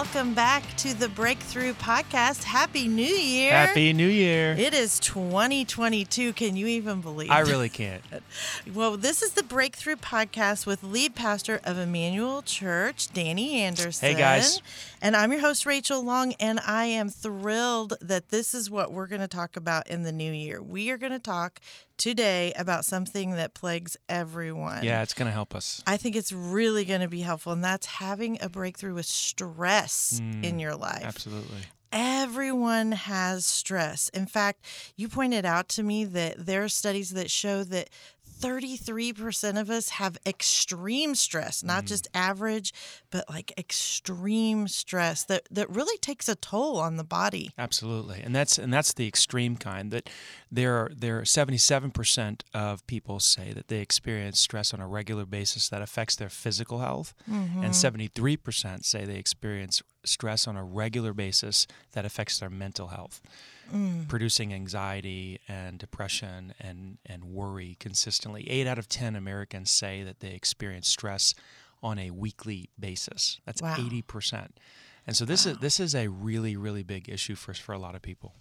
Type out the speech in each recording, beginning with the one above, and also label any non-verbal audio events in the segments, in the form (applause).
welcome back to the Breakthrough Podcast. Happy New Year. Happy New Year. It is 2022. Can you even believe I really can't. (laughs) Well, this is the Breakthrough Podcast with lead pastor of Emmanuel Church, Danny Anderson. Hey, guys. And I'm your host, Rachel Long, and I am thrilled that this is what we're going to talk about in the new year. We are going to talk today about something that plagues everyone. Yeah, it's going to help us. I think it's really going to be helpful, and that's having a breakthrough with stress hmm, in your life. Absolutely. Everyone has stress. In fact, you pointed out to me that there are studies that show that 33% of us have extreme stress, not mm. just average, but like extreme stress that, that really takes a toll on the body. Absolutely. And that's and that's the extreme kind that there are there are 77% of people say that they experience stress on a regular basis that affects their physical health and mm-hmm. 73% say they experience stress on a regular basis that affects their mental health. Mm. Producing anxiety and depression and, and worry consistently. Eight out of 10 Americans say that they experience stress on a weekly basis. That's Wow. 80%. And so this is this is a really really big issue for for a lot of people.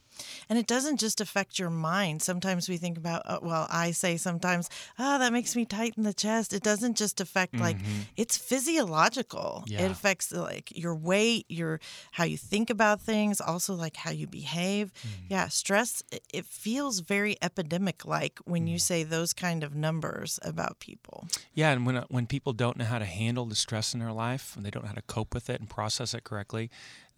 And it doesn't just affect your mind. Sometimes we think about, uh, well, I say sometimes, oh, that makes me tighten the chest. It doesn't just affect like it's physiological. It affects like your weight, your how you think about things, also like how you behave. Yeah, stress. It, feels very epidemic like when you say those kind of numbers about people. Yeah, and when uh, when people don't know how to handle the stress in their life, and they don't know how to cope with it and process it correctly,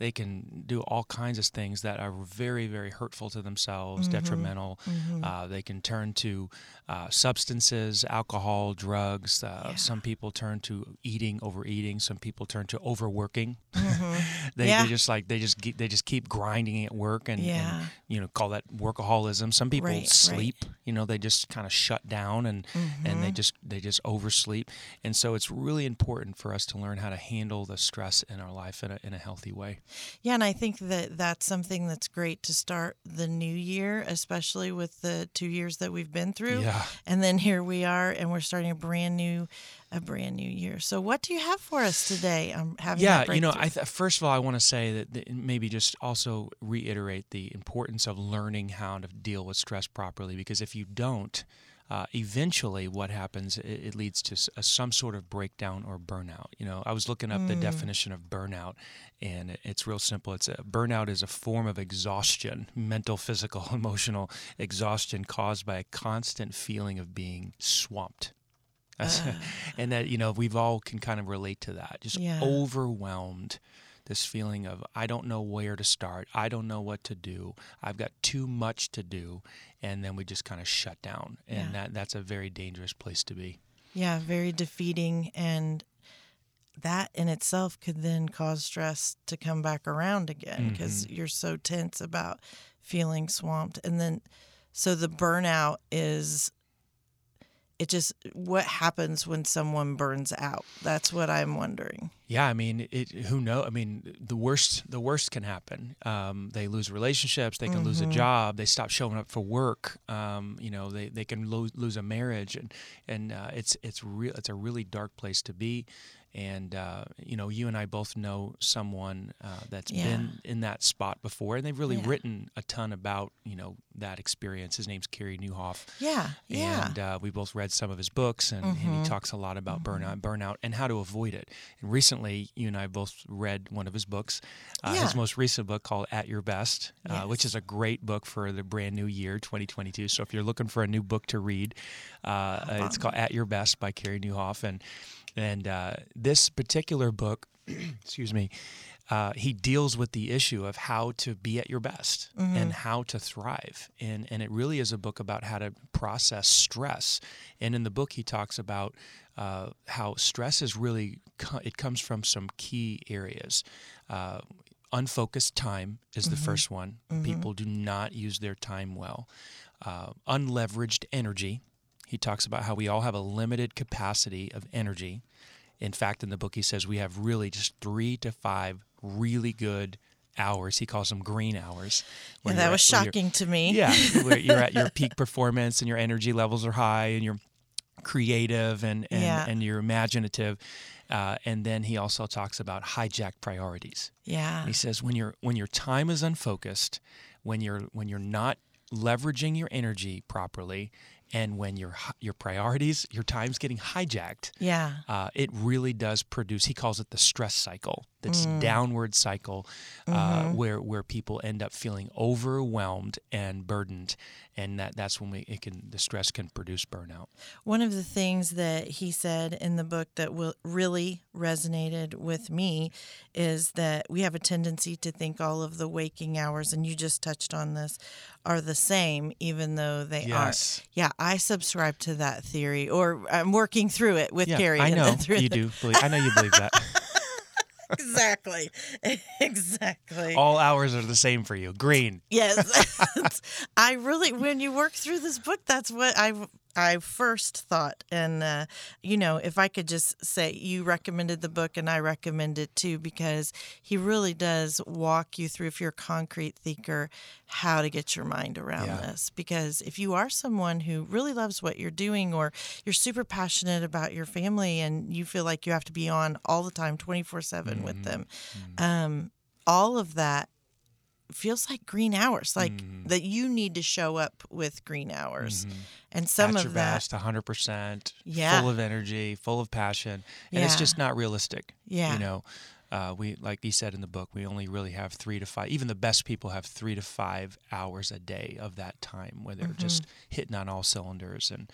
they can do all kinds of things that are very very hurtful to themselves, detrimental. Uh, they can turn to uh, substances, alcohol, drugs. Uh, Some people turn to eating, overeating. Some people turn to overworking. (laughs) they, Yeah. they just like they just ge- they just keep grinding at work and, and, you know call that workaholism. Some people Right, right. sleep. You know, they just kind of shut down and and Mm-hmm. they just they just oversleep. And so it's really important for us to learn how to handle the stress in our life in a in a healthy way. Yeah, and I think that that's something that's great to start the new year, especially with the two years that we've been through. Yeah. And then here we are, and we're starting a brand new, a brand new year. So, what do you have for us today? I'm having Yeah, you know. I th- first of all, I want to say that that maybe just also reiterate the importance of learning how to deal with stress properly, because if you don't, uh, eventually what happens it, it leads to a, some sort of breakdown or burnout you know? I was looking up the definition of burnout and it- it's real simple. It's a burnout is a form of exhaustion (laughs) mental physical (laughs) emotional exhaustion caused by a constant feeling of being swamped. (laughs) That's- and that you know we've all can kind of relate to that just Yeah. overwhelmed this feeling of i don't know where to start i don't know what to do i've got too much to do and then we just kind of shut down and Yeah. that that's a very dangerous place to be yeah, very defeating. And that in itself could then cause stress to come back around again because Mm-hmm. you're so tense about feeling swamped. And then, so the burnout is. It just what happens when someone burns out. That's what I'm wondering. yeah i mean it who know i mean the worst the worst can happen um, they lose relationships they can lose a job they stop showing up for work um, you know they, they can lo- lose a marriage and and uh, it's it's real it's a really dark place to be and uh, you know you and I both know someone uh, that's Yeah. been in that spot before and they've really Yeah. written a ton about you know that experience. His name's Carey Nieuwhof. Yeah, yeah. and uh, we both read some of his books and, and he talks a lot about burnout burnout and how to avoid it. And recently you and i both read one of his books uh, Yeah. his most recent book called at your best uh, which is a great book for the brand new year 2022 so if you're looking for a new book to read uh, it's called at your best by Carey Nieuwhof. And and uh, this particular book (clears throat) excuse me uh, he deals with the issue of how to be at your best and how to thrive. And, and it really is a book about how to process stress. And in the book, he talks about uh, how stress is really, co- it comes from some key areas. Uh, unfocused time is the first one. People do not use their time well. Uh, unleveraged energy. He talks about how we all have a limited capacity of energy. In fact, in the book, he says we have really just three to five really good hours. He calls them green hours. And that was at- shocking to me. Yeah, (laughs) where you're at your peak performance and your energy levels are high and you're creative and and, Yeah. and you're imaginative. Uh, and then he also talks about hijack priorities. Yeah. He says when your when your time is unfocused, when you're when you're not leveraging your energy properly, and when your your priorities, your time's getting hijacked, Yeah. uh, it really does produce. He calls it the stress cycle. That's Mm. downward cycle, uh, Mm-hmm. where where people end up feeling overwhelmed and burdened, and that that's when we it can the stress can produce burnout. One of the things that he said in the book that will really resonated with me is that we have a tendency to think all of the waking hours, and you just touched on this, are the same, even though they Yes. aren't. Yeah, I subscribe to that theory, or I'm working through it with Yeah, Carey. I know (laughs) and you do. Believe, I know you believe that. (laughs) exactly, (laughs) exactly. All hours are the same for you. Green. Yes. (laughs) I really when you work through this book that's what I I first thought and uh, you know if I could just say you recommended the book and I recommend it too because he really does walk you through if you're a concrete thinker how to get your mind around Yeah. this. Because if you are someone who really loves what you're doing or you're super passionate about your family and you feel like you have to be on all the time 24/7 with them um all of that feels like green hours like Mm-hmm. that you need to show up with green hours and some At of your that best, 100%, Yeah. full of energy, full of passion. And it's just not realistic. Yeah. You know, uh, we like he said in the book, we only really have three to five. Even the best people have three to five hours a day of that time where they're just Mm-hmm. hitting on all cylinders, and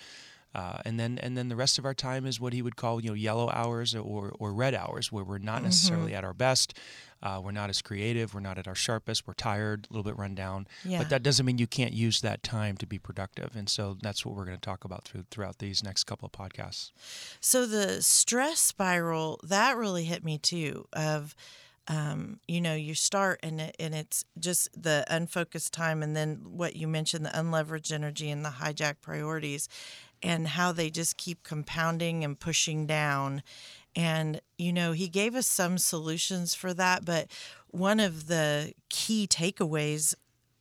uh, and then and then the rest of our time is what he would call you know yellow hours or or red hours where we're not necessarily Mm-hmm. at our best. Uh, we're not as creative. We're not at our sharpest. We're tired, a little bit run down. Yeah. But that doesn't mean you can't use that time to be productive. And so that's what we're going to talk about through, throughout these next couple of podcasts. So the stress spiral that really hit me too. Of um, you know, you start and it, and it's just the unfocused time, and then what you mentioned, the unleveraged energy and the hijack priorities, and how they just keep compounding and pushing down. And you know, he gave us some solutions for that, but one of the key takeaways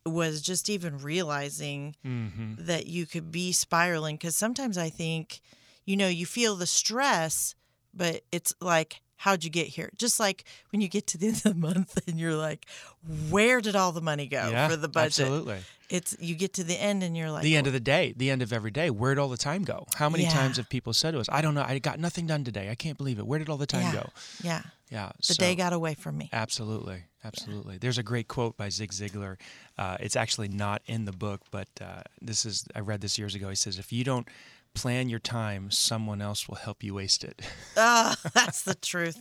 was just even realizing mm-hmm. that you could be spiraling because sometimes I think, you know, you feel the stress, but it's like, how'd you get here? Just like when you get to the end of the month (laughs) and you're like, where did all the money go yeah, for the budget? Absolutely. It's you get to the end and you're like, The end of the day, the end of every day. Where'd all the time go? How many Yeah. times have people said to us, I don't know, I got nothing done today. I can't believe it. Where did all the time yeah, go? yeah, Yeah. the day got away from me. Absolutely, absolutely. There's a great quote by Zig Ziglar. Uh, it's actually not in the book, but uh, this is I read this years ago. He says, "If you don't plan your time, someone else will help you waste it." Oh, (laughs) that's the truth.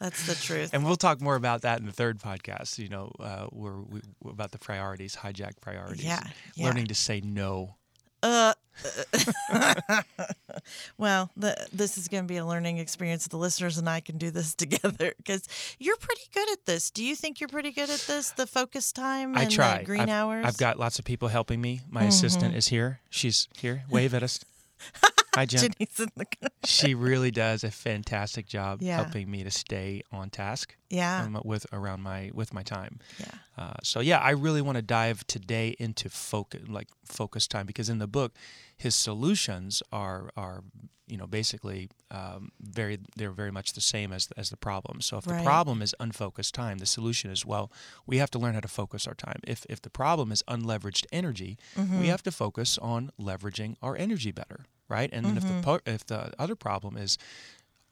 That's the truth. and we'll talk more about that in the third podcast. You know, uh, where we about the priorities, hijack priorities, Yeah, yeah. learning to say no. Uh, (laughs) well, the, this is going to be a learning experience. The listeners and I can do this (laughs) together because you're pretty good at this. Do you think you're pretty good at this? The focus time I try. green I've, hours. Mm-hmm. I've got lots of people helping me. My assistant is here. She's here. Wave at us. Hi, (laughs) Jen. Jenny's in the she really does a fantastic job Yeah. helping me to stay on task yeah um, with around my with my time. yeah Uh, so yeah, I really want to dive today into focus like focus time because in the book, his solutions are are you know basically um, very they're very much the same as as the problem. So if Right. the problem is unfocused time, the solution is well we have to learn how to focus our time. If if the problem is unleveraged energy, Mm-hmm. we have to focus on leveraging our energy better, right? And then if Mm-hmm. the if the other problem is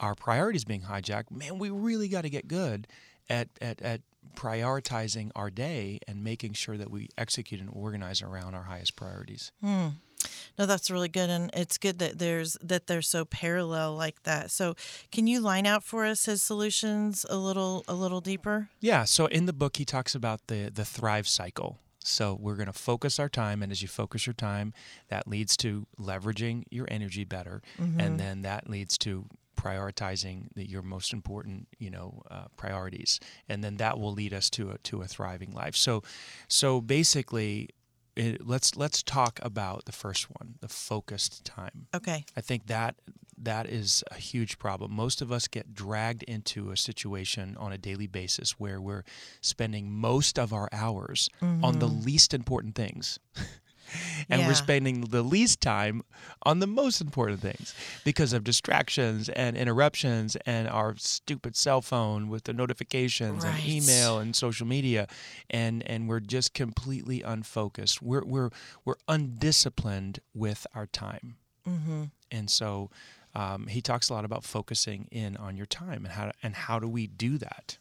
our priorities being hijacked, man, we really got to get good at, at, at prioritizing our day and making sure that we execute and organize around our highest priorities. no that's really good and it's good that there's that they're so parallel like that so can you line out for us his solutions a little a little deeper Yeah, so in the book, he talks about the, the thrive cycle. So we're going to focus our time, and as you focus your time, that leads to leveraging your energy better, and then that leads to prioritizing the, your most important, you know, uh, priorities, and then that will lead us to a to a thriving life. So, so basically, it, let's let's talk about the first one, the focused time. okay I think that that is a huge problem. Most of us get dragged into a situation on a daily basis where we're spending most of our hours on the least important things. (laughs) and Yeah. we're spending the least time on the most important things because of distractions and interruptions and our stupid cell phone with the notifications Right. and email and social media and and we're just completely unfocused we're we're we're undisciplined with our time Mm-hmm. and so um, he talks a lot about focusing in on your time and how and how do we do that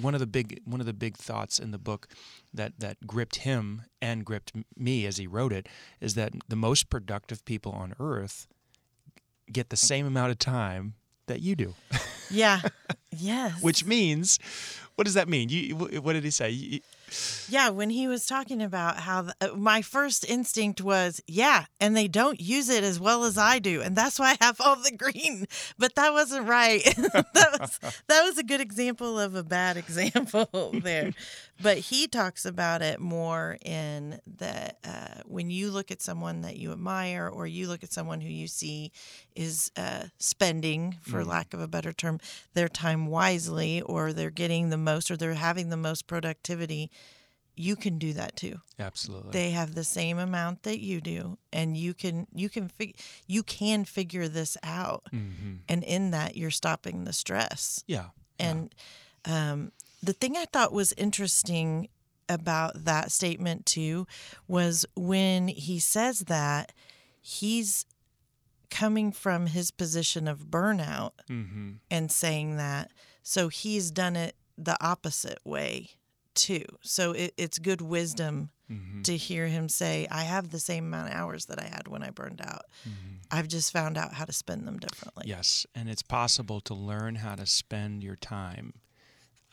one of the big one of the big thoughts in the book that that gripped him and gripped me as he wrote it is that the most productive people on earth get the same amount of time that you do Yeah. (laughs) yes. which means what does that mean you what did he say Yeah, when he was talking about how the, uh, my first instinct was, yeah, and they don't use it as well as I do, and that's why I have all the green. But that wasn't right. (laughs) that was that was a good example of a bad (laughs) example there. But he talks about it more in that uh, when you look at someone that you admire, or you look at someone who you see is uh, spending, for lack of a better term, their time wisely, or they're getting the most, or they're having the most productivity you can do that too. absolutely They have the same amount that you do, and you can you can fig- you can figure this out. hmm And in that, you're stopping the stress. yeah And um, the thing I thought was interesting about that statement too was when he says that he's coming from his position of burnout hmm and saying that. So he's done it the opposite way too. So it, it's good wisdom hmm to hear him say, I have the same amount of hours that I had when I burned out. I've just found out how to spend them differently. Yes, and it's possible to learn how to spend your time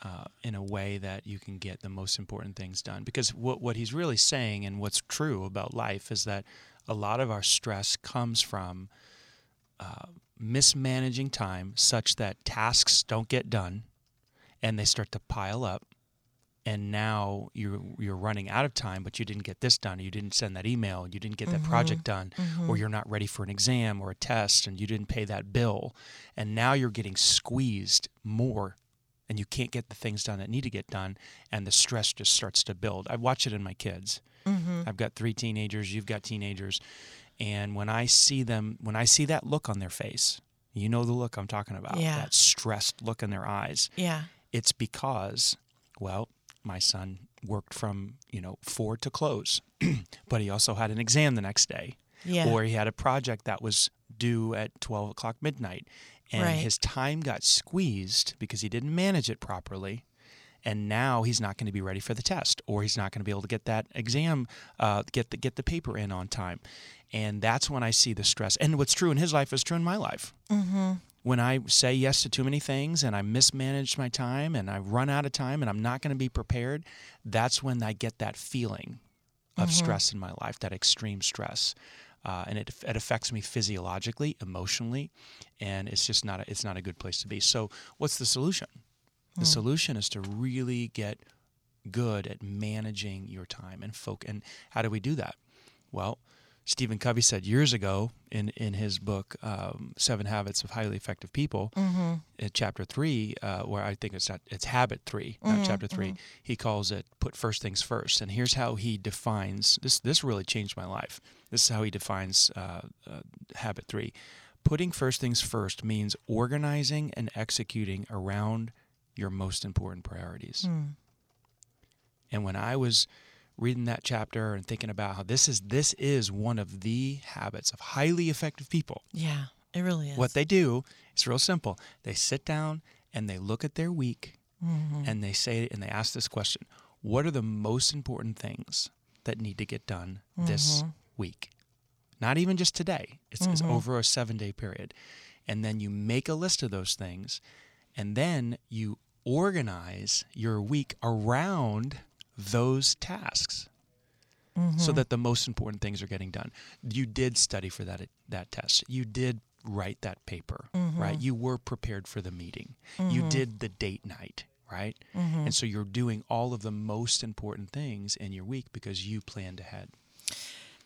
uh, in a way that you can get the most important things done. Because what what he's really saying, and what's true about life, is that a lot of our stress comes from uh, mismanaging time, such that tasks don't get done, and they start to pile up. And now you're you're running out of time, but you didn't get this done. You didn't send that email. You didn't get that project done or you're not ready for an exam or a test and you didn't pay that bill and now you're getting squeezed more and you can't get the things done that need to get done and the stress just starts to build i watch it in my kids Mm-hmm. i've got three teenagers you've got teenagers and when i see them when i see that look on their face you know the look i'm talking about Yeah. that stressed look in their eyes Yeah. it's because well my son worked from you know four to close (clears throat) but he also had an exam the next day Yeah. or he had a project that was due at 12 o'clock midnight and Right. his time got squeezed because he didn't manage it properly and now he's not going to be ready for the test or he's not going to be able to get that exam uh, get the get the paper in on time and that's when i see the stress and what's true in his life is true in my life mm-hmm. when I say yes to too many things and I mismanage my time and I run out of time and I'm not going to be prepared, that's when I get that feeling of stress in my life, that extreme stress. Uh, and it, it affects me physiologically, emotionally, and it's just not a, it's not a good place to be. So, what's the solution? The solution is to really get good at managing your time and folk. And how do we do that? Well, Stephen Covey said years ago in, in his book, um, Seven Habits of Highly Effective People, Mm-hmm. in chapter three, uh, where I think it's not, it's habit 3 not chapter 3 he calls it put first things first. And here's how he defines this. This really changed my life. This is how he defines uh, uh, habit three. Putting first things first means organizing and executing around your most important priorities. Mm. And when I was reading that chapter and thinking about how this is this is one of the habits of highly effective people. Yeah. It really is. What they do is real simple. They sit down and they look at their week Mhm. and they say and they ask this question, what are the most important things that need to get done this week? Not even just today. It's, it's over a 7-day period. And then you make a list of those things and then you organize your week around those tasks so mm-hmm. that the most important things are getting done. You did study for that that test. You did write that paper, right? Mm-hmm. You were prepared for the meeting. You mm-hmm. did the date night, right? And so you're doing all of the most important things in your week because you planned ahead.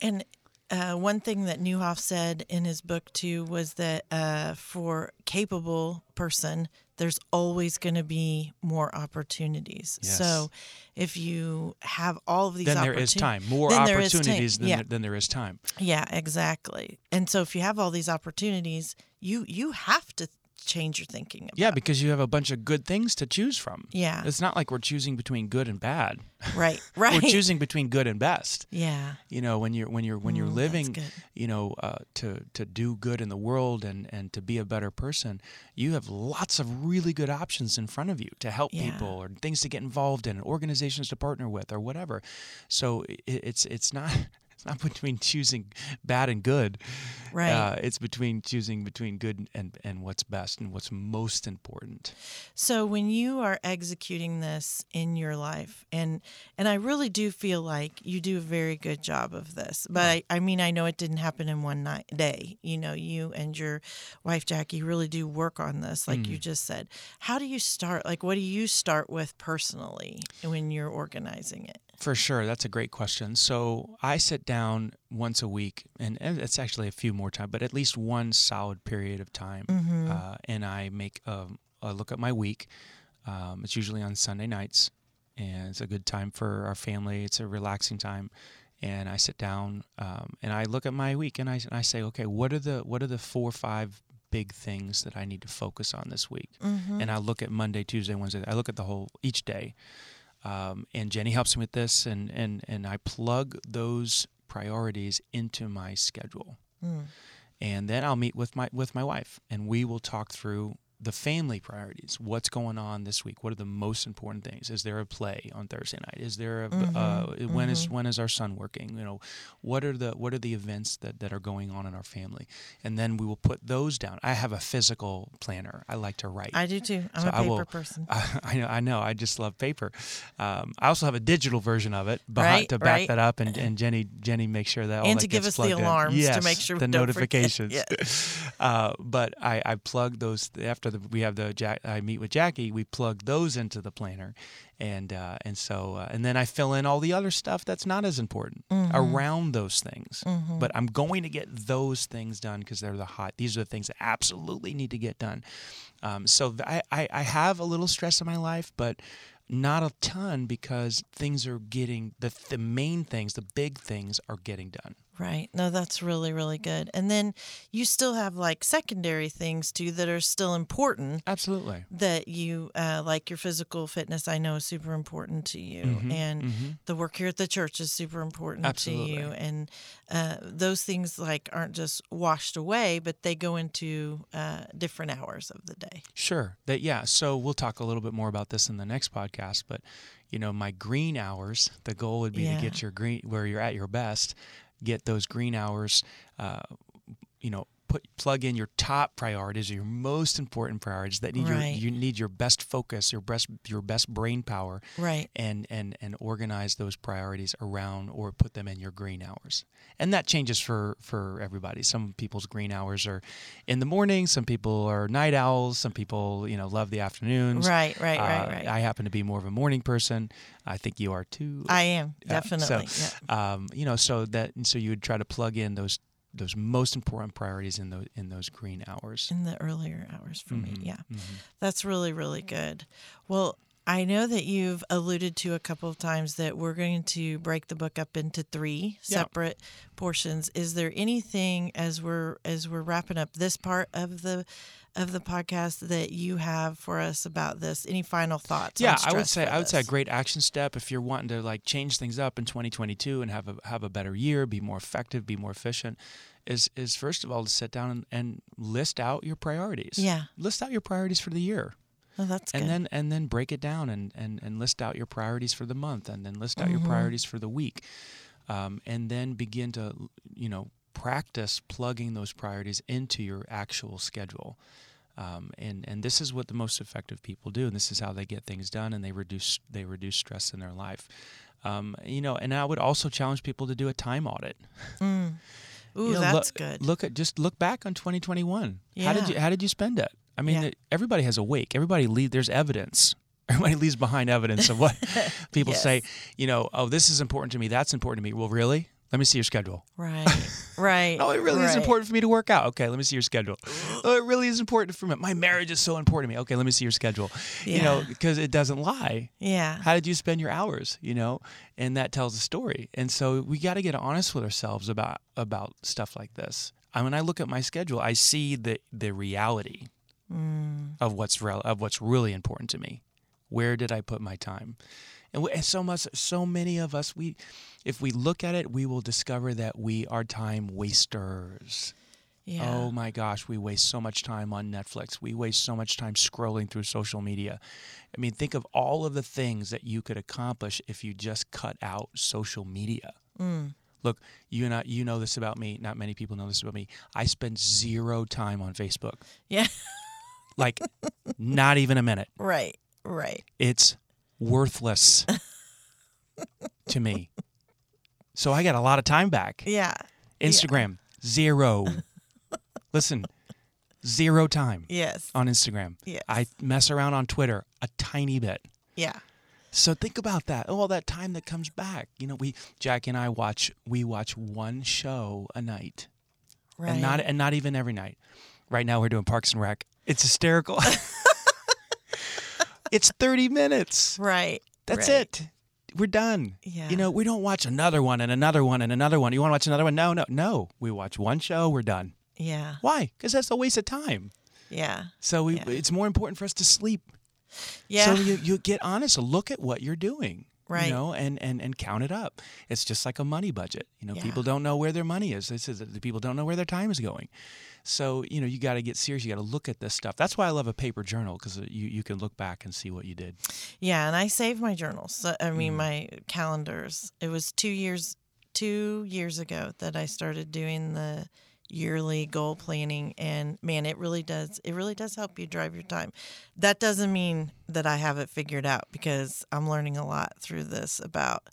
And uh, one thing that Nieuwhof said in his book too was that uh, for capable person, there's always going to be more opportunities. Yes. So if you have all of these, then there is time. More then there is time. opportunities than, Yeah. there, than there is time. Yeah, exactly. And so if you have all these opportunities, you you have to change your thinking. About Yeah, because you have a bunch of good things to choose from. Yeah. It's not like we're choosing between good and bad. right, (laughs) right. We're choosing between good and best. yeah, You know, when you're when you're when you're Mm, living, you know, uh, to to do good in the world and and to be a better person, you have lots of really good options in front of you to help Yeah. people or things to get involved in, and organizations to partner with, or whatever. So it, it's it's not. It's not (laughs) between choosing bad and good. Right. Uh, it's between choosing between good and, and what's best and what's most important. So when you are executing this in your life, and and I really do feel like you do a very good job of this. But I, I mean, I know it didn't happen in one night day. You know, you and your wife Jackie really do work on this, like you just said. How do you start? Like, what do you start with personally when you're organizing it? For sure, that's a great question. So I sit down once a week, and it's actually a few more times, but at least one solid period of time, uh, and I make a, a look at my week. Um, it's usually on Sunday nights, and it's a good time for our family. It's a relaxing time, and I sit down um, and I look at my week, and I and I say, okay, what are the what are the four or five big things that I need to focus on this week? And I look at Monday, Tuesday, Wednesday. I look at the whole each day um, and Jenny helps me with this, and and and I plug those priorities into my schedule, and then I'll meet with my with my wife, and we will talk through the family priorities. What's going on this week? What are the most important things? Is there a play on Thursday night? Is there a uh, when is when is our son working? You know, what are the what are the events that that are going on in our family? And then we will put those down. I have a physical planner. I like to write. I do too. I'm So a I paper will- person. (laughs) I, I know, I know. I just love paper. Um, I also have a digital version of it behind, Right, to back right. that up, and, and Jenny Jenny makes sure that all And that to give us the alarms to make sure the (laughs) notifications. Yes. (laughs) Uh, but I, I plug those after the, we have the Jack. I meet with Jackie. We plug those into the planner, and uh, and so uh, and then I fill in all the other stuff that's not as important Mm-hmm. around those things. But I'm going to get those things done because they're the hot. These are the things that absolutely need to get done. Um, so I, I I have a little stress in my life, but not a ton because things are getting the the main things, the big things are getting done. Right. No, that's really, really good. And then you still have like secondary things too that are still important Absolutely. that you uh, like your physical fitness i know is super important to you and the work here at the church is super important Absolutely. to you and uh, those things like aren't just washed away but they go into uh, different hours of the day Sure. That yeah. So we'll talk a little bit more about this in the next podcast, but you know, my green hours, the goal would be Yeah. to get your green where you're at your best, get those green hours uh, you know, put plug in your top priorities, your most important priorities that need Right. your you need your best focus, your best your best brain power right. and and and organize those priorities around or put them in your green hours. And that changes for for everybody. Some people's green hours are in the morning some people are night owls some people you know love the afternoons. Right right right Uh, right. I happen to be more of a morning person. I think you are too. I am definitely so, yeah. um, you know so that so you would try to plug in those those most important priorities in those in those green hours. In the earlier hours for me Mm-hmm, yeah. that's really really good. Well i know that you've alluded to a couple of times that we're going to break the book up into three Yeah. separate portions. Is there anything as we're as we're wrapping up this part of the of the podcast that you have for us about this. Any final thoughts yeah i would say i would say a great action step if you're wanting to like change things up in 2022 and have a have a better year be more effective be more efficient is is first of all to sit down and, and list out your priorities. Yeah. list out your priorities for the year. Oh, that's and good. then and then break it down and, and and list out your priorities for the month and then list out your Mm-hmm. priorities for the week um, and then begin to you know practice plugging those priorities into your actual schedule um, and and this is what the most effective people do and this is how they get things done and they reduce they reduce stress in their life um, you know and I would also challenge people to do a time audit (laughs) ooh you know, that's good Look at just look back on 2021. Yeah. How did you how did you spend it? I mean, Yeah. everybody has a wake. Everybody leave. There's evidence. (laughs) Everybody leaves behind evidence of what (laughs) people say. You know, oh, this is important to me. That's important to me. Well, really? Let me see your schedule. Right. (laughs) Right. Oh, it really is important for me to work out. Okay, let me see your schedule. (gasps) Oh, it really is important for me. My marriage is so important to me. Okay, let me see your schedule. You know, because it doesn't lie. Yeah. How did you spend your hours? You know, and that tells a story. And so we got to get honest with ourselves about about stuff like this. And when I look at my schedule, I see the the reality Mm. of what's rel- of what's really important to me. Where did I put my time? And, we, and so much, so many of us, we, if we look at it, we will discover that we are time wasters. Yeah. Oh my gosh, we waste so much time on Netflix. We waste so much time scrolling through social media. I mean, think of all of the things that you could accomplish if you just cut out social media. Mm. Look, you and I, you know this about me. Not many people know this about me. I spend zero time on Facebook. Yeah. Like, (laughs) not even a minute. Right. Right. It's worthless (laughs) to me. So I got a lot of time back. Yeah. Instagram, zero. (laughs) Listen, zero time Yes. on Instagram. Yes. I mess around on Twitter a tiny bit. Yeah. So think about that. Oh, All that time that comes back. You know, we Jackie and I watch we watch one show a night. Right. And not and not even every night. Right now we're doing Parks and Rec. It's hysterical. (laughs) it's 30 minutes. right. That's right. it. We're done. Yeah. You know, we don't watch another one and another one and another one. You want to watch another one? No, no, no. We watch one show, we're done. Yeah. Why? Because that's a waste of time. Yeah. So we, Yeah. it's more important for us to sleep. Yeah. So you, you get honest, look at what you're doing. Right. You know, and, and, and count it up. It's just like a money budget. You know, Yeah. people don't know where their money is. This is the people don't know where their time is going. So, you know, you got to get serious. You got to look at this stuff. That's why I love a paper journal because you, you can look back and see what you did. Yeah, and I save my journals. So, I mean, Mm. my calendars. It was two years, two years ago that I started doing the yearly goal planning, and man, it really does. It really does help you drive your time. That doesn't mean that I have it figured out because I'm learning a lot through this about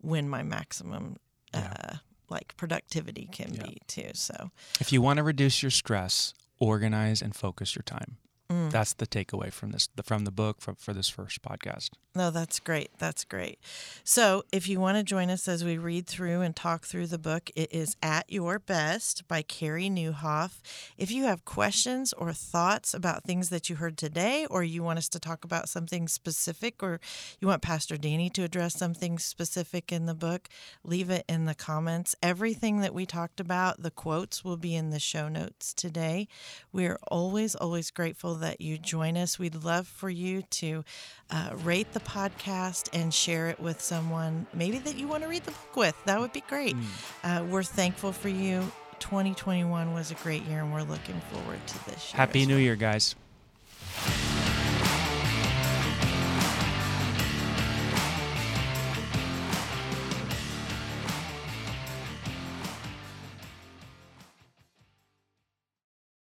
when my maximum, Yeah. uh, like productivity can Yeah. be too. So, If you want to reduce your stress, organize and focus your time. Mm. That's the takeaway from this, from the book, from, for this first podcast. No, that's great. That's great. So, if you want to join us as we read through and talk through the book, it is At Your Best by Carey Nieuwhof. If you have questions or thoughts about things that you heard today, or you want us to talk about something specific, or you want Pastor Danny to address something specific in the book, leave it in the comments. Everything that we talked about, the quotes will be in the show notes today. We are always, always grateful that you join us. We'd love for you to uh, rate the podcast and share it with someone maybe that you want to read the book with. That would be great. Uh, we're thankful for you. 2021 was a great year, and we're looking forward to this year. Happy New Year, guys.